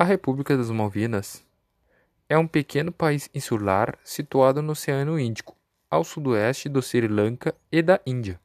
A República das Malvinas é um pequeno país insular situado no Oceano Índico, ao sudoeste do Sri Lanka e da Índia.